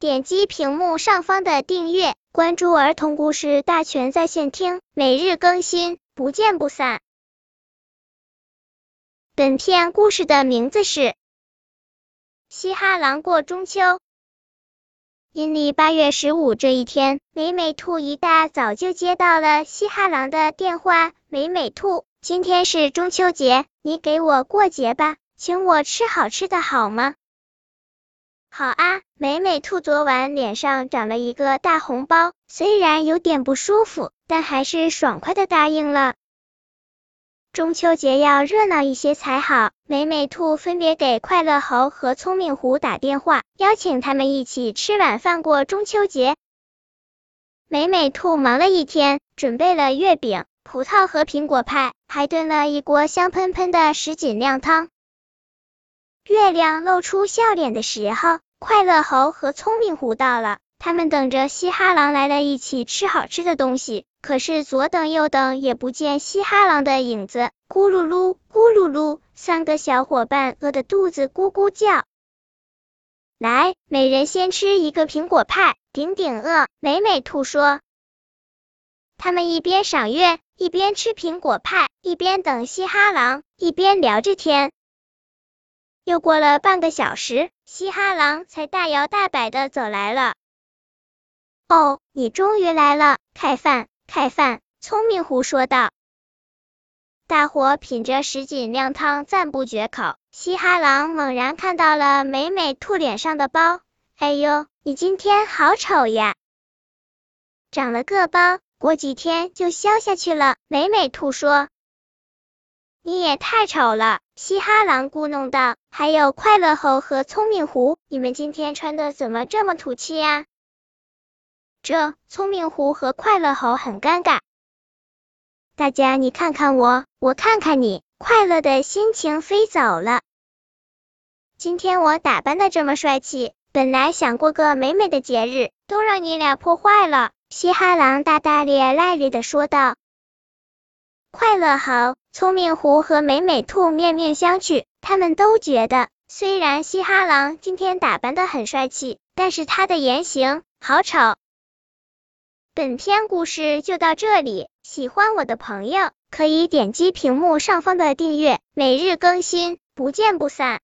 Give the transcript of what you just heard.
点击屏幕上方的订阅，关注儿童故事大全在线听，每日更新，不见不散。本片故事的名字是《嘻哈狼过中秋》。阴历八月十五这一天，美美兔一大早就接到了嘻哈狼的电话。美美兔，今天是中秋节，你给我过节吧。请我吃好吃的好吗？好啊，美美兔昨晚脸上长了一个大红包，虽然有点不舒服，但还是爽快的答应了。中秋节要热闹一些才好，美美兔分别给快乐猴和聪明狐打电话，邀请他们一起吃晚饭过中秋节。美美兔忙了一天，准备了月饼、葡萄和苹果派，还炖了一锅香喷喷的什锦靓汤。月亮露出笑脸的时候，快乐猴和聪明狐到了。他们等着嘻哈狼来了，一起吃好吃的东西。可是左等右等也不见嘻哈狼的影子。咕噜噜，咕噜噜，三个小伙伴饿得肚子咕咕叫。来，每人先吃一个苹果派，顶顶饿。美美兔说。他们一边赏月，一边吃苹果派，一边等嘻哈狼，一边聊着天。又过了半个小时，嘻哈狼才大摇大摆的走来了。哦，你终于来了，开饭，开饭！聪明狐说道。大伙品着什锦靓汤，赞不绝口。嘻哈狼猛然看到了美美兔脸上的包，哎呦，你今天好丑呀！长了个包，过几天就消下去了。美美兔说。你也太丑了，嘻哈狼咕哝道。还有快乐猴和聪明狐，你们今天穿的怎么这么土气呀？这聪明狐和快乐猴很尴尬。大家你看看我，我看看你，快乐的心情飞走了。今天我打扮的这么帅气，本来想过个美美的节日，都让你俩破坏了。嘻哈狼大大咧咧咧的说道。快乐猴。聪明狐和美美兔面面相觑，他们都觉得，虽然嘻哈狼今天打扮的很帅气，但是他的言行好丑。本篇故事就到这里，喜欢我的朋友可以点击屏幕上方的订阅，每日更新，不见不散。